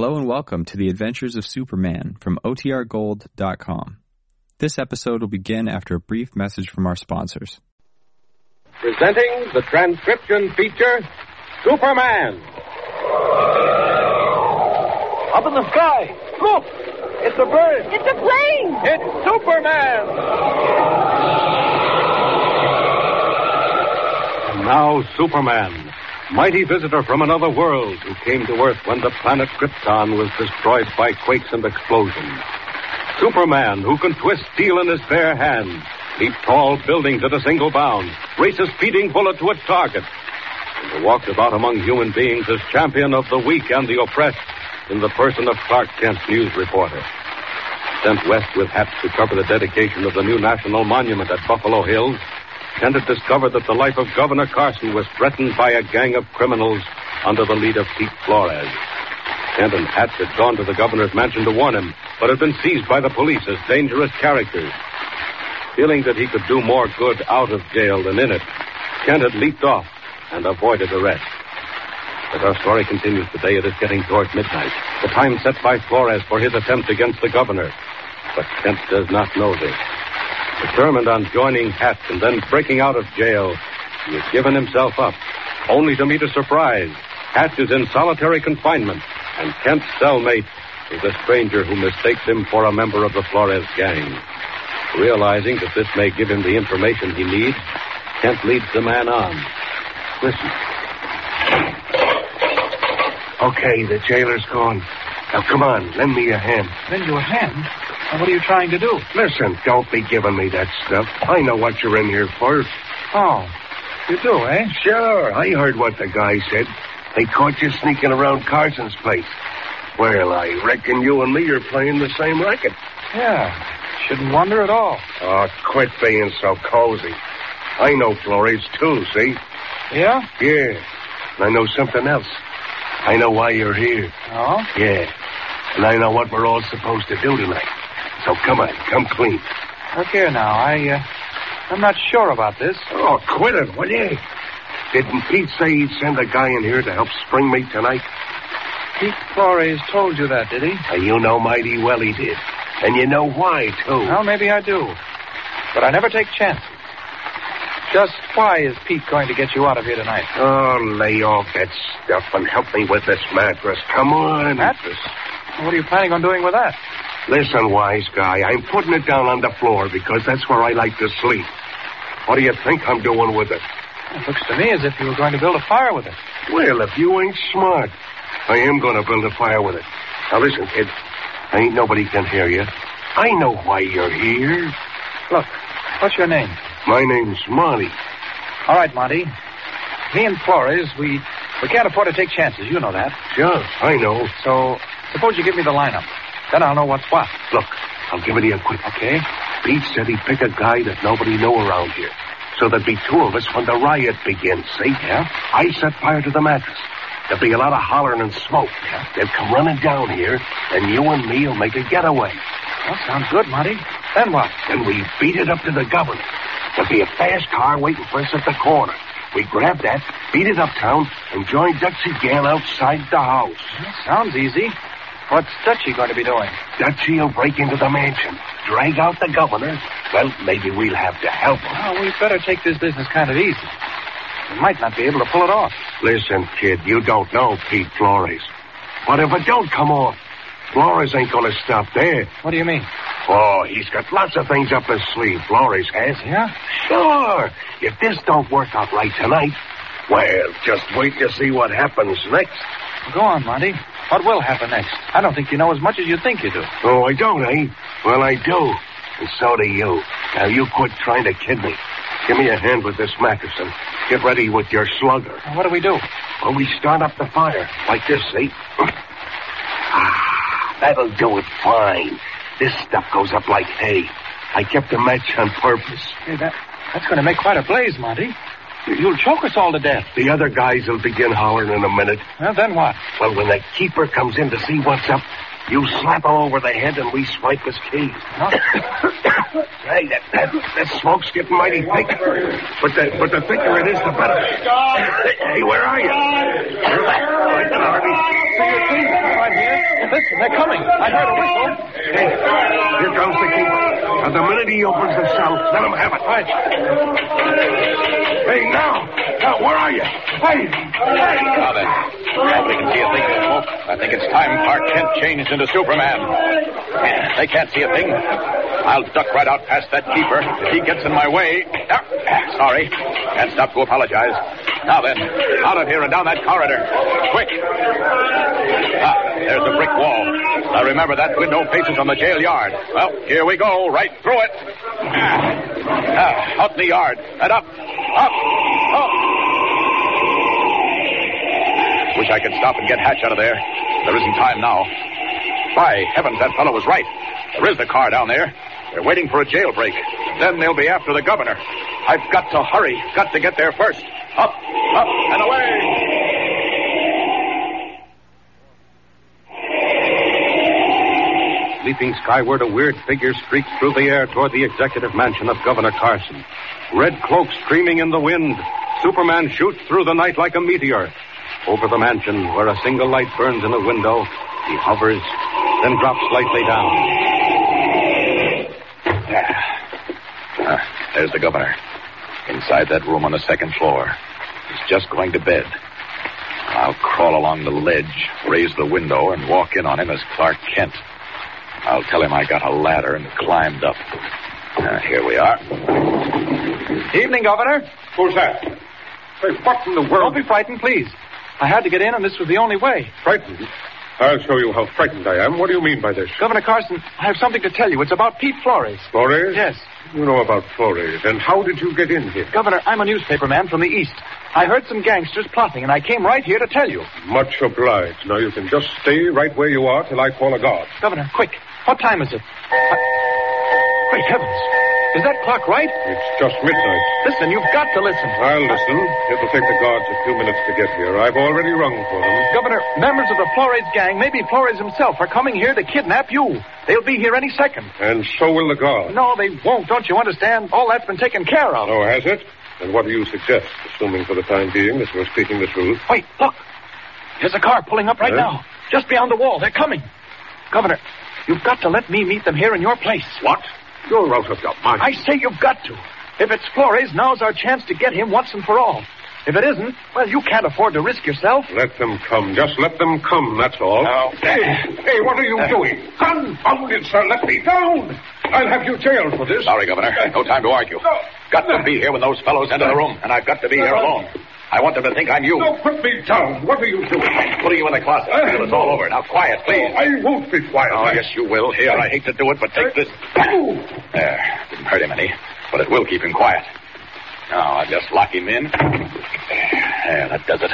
Hello and welcome to the Adventures of Superman from OTRGold.com. This episode will begin after a brief message from our sponsors. Presenting the transcription feature Superman. Up in the sky. Look! It's a bird. It's a plane. It's Superman. And now, Superman, mighty visitor from another world who came to Earth when the planet Krypton was destroyed by quakes and explosions. Superman, who can twist steel in his bare hands, leap tall buildings at a single bound, race a speeding bullet to a target, and who walks about among human beings as champion of the weak and the oppressed in the person of Clark Kent, news reporter. Sent west with Hatch to cover the dedication of the new national monument at Buffalo Hills, Kent had discovered that the life of Governor Carson was threatened by a gang of criminals under the lead of Pete Flores. Kent and Hatch had gone to the governor's mansion to warn him, but had been seized by the police as dangerous characters. Feeling that he could do more good out of jail than in it, Kent had leaped off and avoided arrest. As our story continues today, it is getting toward midnight, the time set by Flores for his attempt against the governor. But Kent does not know this. Determined on joining Hatch and then breaking out of jail, he has given himself up, only to meet a surprise. Hatch is in solitary confinement, and Kent's cellmate is a stranger who mistakes him for a member of the Flores gang. Realizing that this may give him the information he needs, Kent leads the man on. Listen. Okay, the jailer's gone. Now, come on, lend me a hand. Lend you a hand? What are you trying to do? Listen, don't be giving me that stuff. I know what you're in here for. Oh, you do, eh? Sure, I heard what the guy said. They caught you sneaking around Carson's place. Well, I reckon you and me are playing the same racket. Yeah. Shouldn't wonder at all. Oh, quit being so cozy. I know Flores, too, see? Yeah? Yeah. And I know something else. I know why you're here. Oh? Yeah. And I know what we're all supposed to do tonight. So come on, come clean. Look here now. I, uh, I'm not sure about this. Oh, quit it, will you? Didn't Pete say he'd send a guy in here to help spring me tonight? Pete Flores told you that, did he? And you know mighty well he did. And you know why, too. Well, maybe I do. But I never take chances. Just why is Pete going to get you out of here tonight? Oh, lay off that stuff and help me with this mattress. Come on. Mattress? What are you planning on doing with that? Listen, wise guy, I'm putting it down on the floor because that's where I like to sleep. What do you think I'm doing with it? It looks to me as if you were going to build a fire with it. Well, if you ain't smart, I am going to build a fire with it. Now listen, kid. Ain't nobody can hear you. I know why you're here. Look, what's your name? My name's Monty. All right, Monty. Me and Flores, we we can't afford to take chances. You know that. Sure, I know. So suppose you give me the lineup. Then I'll know what's what. Look, I'll give it to you quick. Okay? Pete said he'd pick a guy that nobody knew around here. So there'd be two of us when the riot begins, see? Yeah? I set fire to the mattress. There'll be a lot of hollering and smoke. Yeah. They'll come running down here, and you and me'll make a getaway. Well, sounds good, Monty. Then what? Then we beat it up to the governor. There'll be a fast car waiting for us at the corner. We grab that, beat it uptown, and join Dutchy Gale outside the house. Well, sounds easy. What's Dutchy going to be doing? Dutchy'll break into the mansion, drag out the governor. Well, maybe we'll have to help him. Well, we'd better take this business kind of easy. We might not be able to pull it off. Listen, kid, you don't know Pete Flores. But if it don't come off, Flores ain't gonna stop there. What do you mean? Oh, he's got lots of things up his sleeve, Flores has. Yeah? Sure. If this don't work out right tonight, well, just wait to see what happens next. Well, go on, Monty. What will happen next? I don't think you know as much as you think you do. Oh, I don't, eh? Well, I do. And so do you. Now, you quit trying to kid me. Give me a hand with this mattress and get ready with your slugger. What do we do? Well, we start up the fire like this, see? Ah, that'll do it fine. This stuff goes up like hay. I kept the match on purpose. Hey, that, that's going to make quite a blaze, Monty. You- You'll choke us all to death. The other guys will begin hollering in a minute. Well, then what? Well, when the keeper comes in to see what's up, you slap him over the head and we swipe his keys. Huh? hey, that, that, that smoke's getting mighty thick. But the, but the thicker it is, the better. Hey, where are you? I can see your teeth. Right here. listen, they're coming. I heard a whistle. Hey, here comes the keeper. And the minute he opens the cell, let him have it. Right. Hey, now. Now, where are you? Hey. Hey. Now then, nobody can see a thing in the smoke. I think it's time Clark Kent changed into Superman. They can't see a thing. I'll duck right out past that keeper. If he gets in my way. Ah, sorry. Can't stop to apologize. Now then, out of here and down that corridor. Quick. Ah, there's a brick wall. Now remember that window faces on the jail yard. Well, here we go, right through it. Ah, ah, out in the yard. And up. Up. Up. Wish I could stop and get Hatch out of there. There isn't time now. By heavens, that fellow was right. There is a car down there. They're waiting for a jailbreak. Then they'll be after the governor. I've got to hurry. Got to get there first. Up, up, and away. Leaping skyward, a weird figure streaks through the air toward the executive mansion of Governor Carson. Red cloak streaming in the wind. Superman shoots through the night like a meteor. Over the mansion, where a single light burns in a window, he hovers, then drops slightly down. Ah, there's the governor. Inside that room on the second floor. He's just going to bed. I'll crawl along the ledge, raise the window, and walk in on him as Clark Kent. I'll tell him I got a ladder and climbed up. Ah, here we are. Evening, Governor. Who's that? Hey, what in the world? Don't be frightened, please. I had to get in, and this was the only way. Frightened? I'll show you how frightened I am. What do you mean by this? Governor Carson, I have something to tell you. It's about Pete Flores. Flores? Yes. You know about Flores. And how did you get in here? Governor, I'm a newspaper man from the East. I heard some gangsters plotting, and I came right here to tell you. Much obliged. Now you can just stay right where you are till I call a guard. Governor, quick. What time is it? I... Great heavens. Is that clock right? It's just midnight. Listen, you've got to listen. I'll listen. It'll take the guards a few minutes to get here. I've already rung for them. Governor, members of the Flores gang, maybe Flores himself, are coming here to kidnap you. They'll be here any second. And so will the guards. No, they won't. Don't you understand? All that's been taken care of. Oh, has it? And what do you suggest, assuming for the time being that we're speaking the truth? Wait, look. There's a car pulling up right Huh? now. Just beyond the wall. They're coming. Governor, you've got to let me meet them here in your place. What? You're out of your mind. I say you've got to. If it's Flores, now's our chance to get him once and for all. If it isn't, well, you can't afford to risk yourself. Let them come. Just let them come, that's all. Now, Hey, hey, what are you uh, doing? Confound it, sir. Let me down. I'll have you jailed for this. sorry, Governor. No time to argue. No. Got to be here when those fellows enter the room, and I've got to be here alone. I want them to think I'm you. No, put me down. What are you doing? I'm Putting you in the closet until it's all over. Now, quiet, please. I won't be quiet. Oh, yes, you will. Here, I hate to do it, but take this. There. Didn't hurt him any, but it will keep him quiet. Now, I'll just lock him in. There, that does it.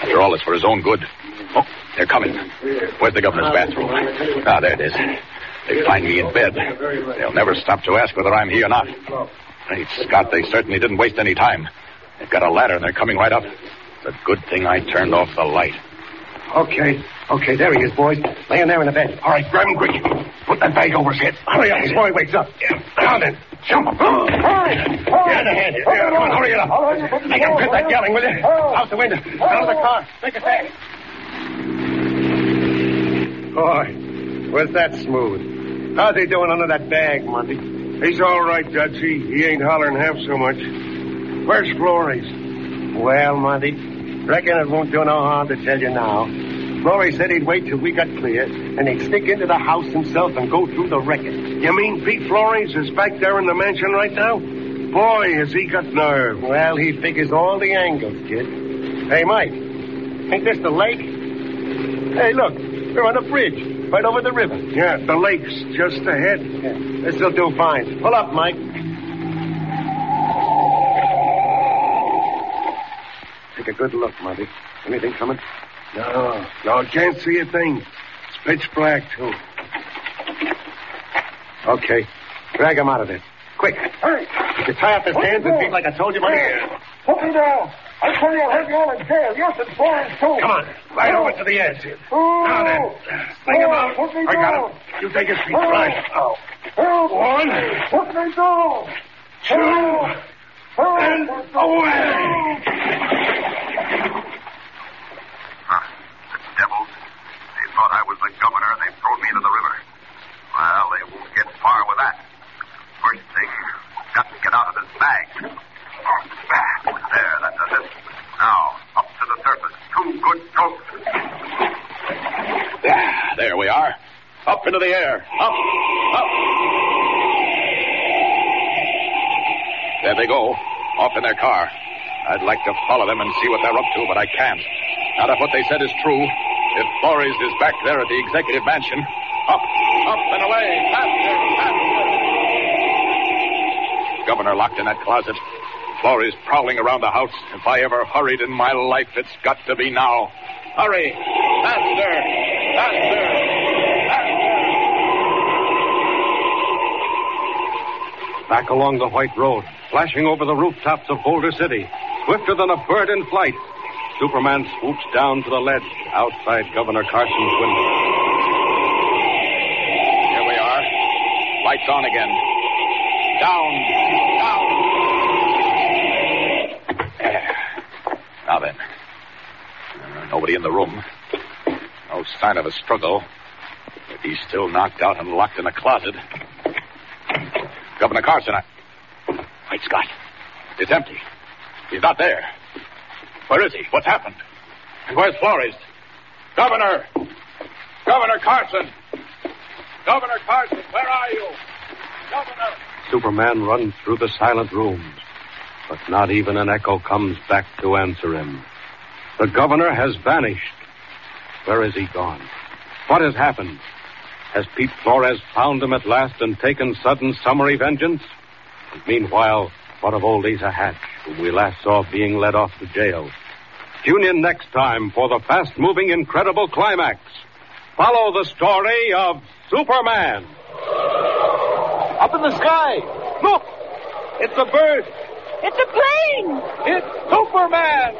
After all, it's for his own good. Oh, they're coming. Where's the governor's bathroom? Ah, there it is. They find me in bed. They'll never stop to ask whether I'm here or not. Great Scott, they certainly didn't waste any time. They've got a ladder and they're coming right up. It's a good thing I turned off the light. Okay. Okay, there he is, boys. Laying there in the bed. All right, grab him quick. Put that bag over his head. Hurry up before he wakes up. Now then, jump him. Hurry. Get on the hand. Here, come on, hurry it up. Make him quit that yelling, will you? Out the window. Out of the car. Make it fast. Boy, was that smooth. How's he doing under that bag, Monty? He's all right. He, he ain't hollering half so much. Where's Flores? Well, Monty, reckon it won't do no harm to tell you now. Flores said he'd wait till we got clear, and he'd sneak into the house himself and go through the wreckage. You mean Pete Flores is back there in the mansion right now? Boy, has he got nerve. Well, he figures all the angles, kid. Hey, Mike, ain't this the lake? Hey, look, we're on a bridge, right over the river. Yeah, the lake's just ahead. Yeah, this'll do fine. Pull up, Mike. Take a good look, Monty. Anything coming? No, no, can't see a thing. It's pitch black, too. Okay. Drag him out of there. Quick. Hurry. Did you tie up his hands and feet like I told you, Monty? Put me down. I tell you, I'll have you all in jail. Yes, and Flores, too. Come on. Right over to the edge. Now then. Sling him out. Put me I got him. You take his feet. Oh. Right. Oh. Help. One. Put me down. Two. Help. And away. Huh. The devils. They thought I was the governor and Yeah, there we are. Up into the air. Up, up. There they go, off in their car. I'd like to follow them and see what they're up to, but I can't. Not if what they said is true. If Flores is back there at the executive mansion, up, up and away, faster, faster. Governor locked in that closet. Flores prowling around the house. If I ever hurried in my life, it's got to be now. Hurry! Faster! Faster! Back along the white road, flashing over the rooftops of Boulder City, swifter than a bird in flight, Superman swoops down to the ledge outside Governor Carson's window. Here we are. Lights on again. Down, down. There. Now then. Uh, nobody in the room. No sign of a struggle. If he's still knocked out and locked in a closet. Governor Carson, I. Wait, Scott. It's empty. He's not there. Where is he? What's happened? And where's Flores? Governor! Governor Carson! Governor Carson, where are you? Governor! Superman runs through the silent rooms, but not even an echo comes back to answer him. The governor has vanished. Where is he gone? What has happened? Has Pete Flores found him at last and taken sudden summary vengeance? And meanwhile, what of old Asa Hatch, whom we last saw being led off to jail? Tune in next time for the fast-moving, incredible climax. Follow the story of Superman. Up in the sky. Look! It's a bird. It's a plane! It's Superman!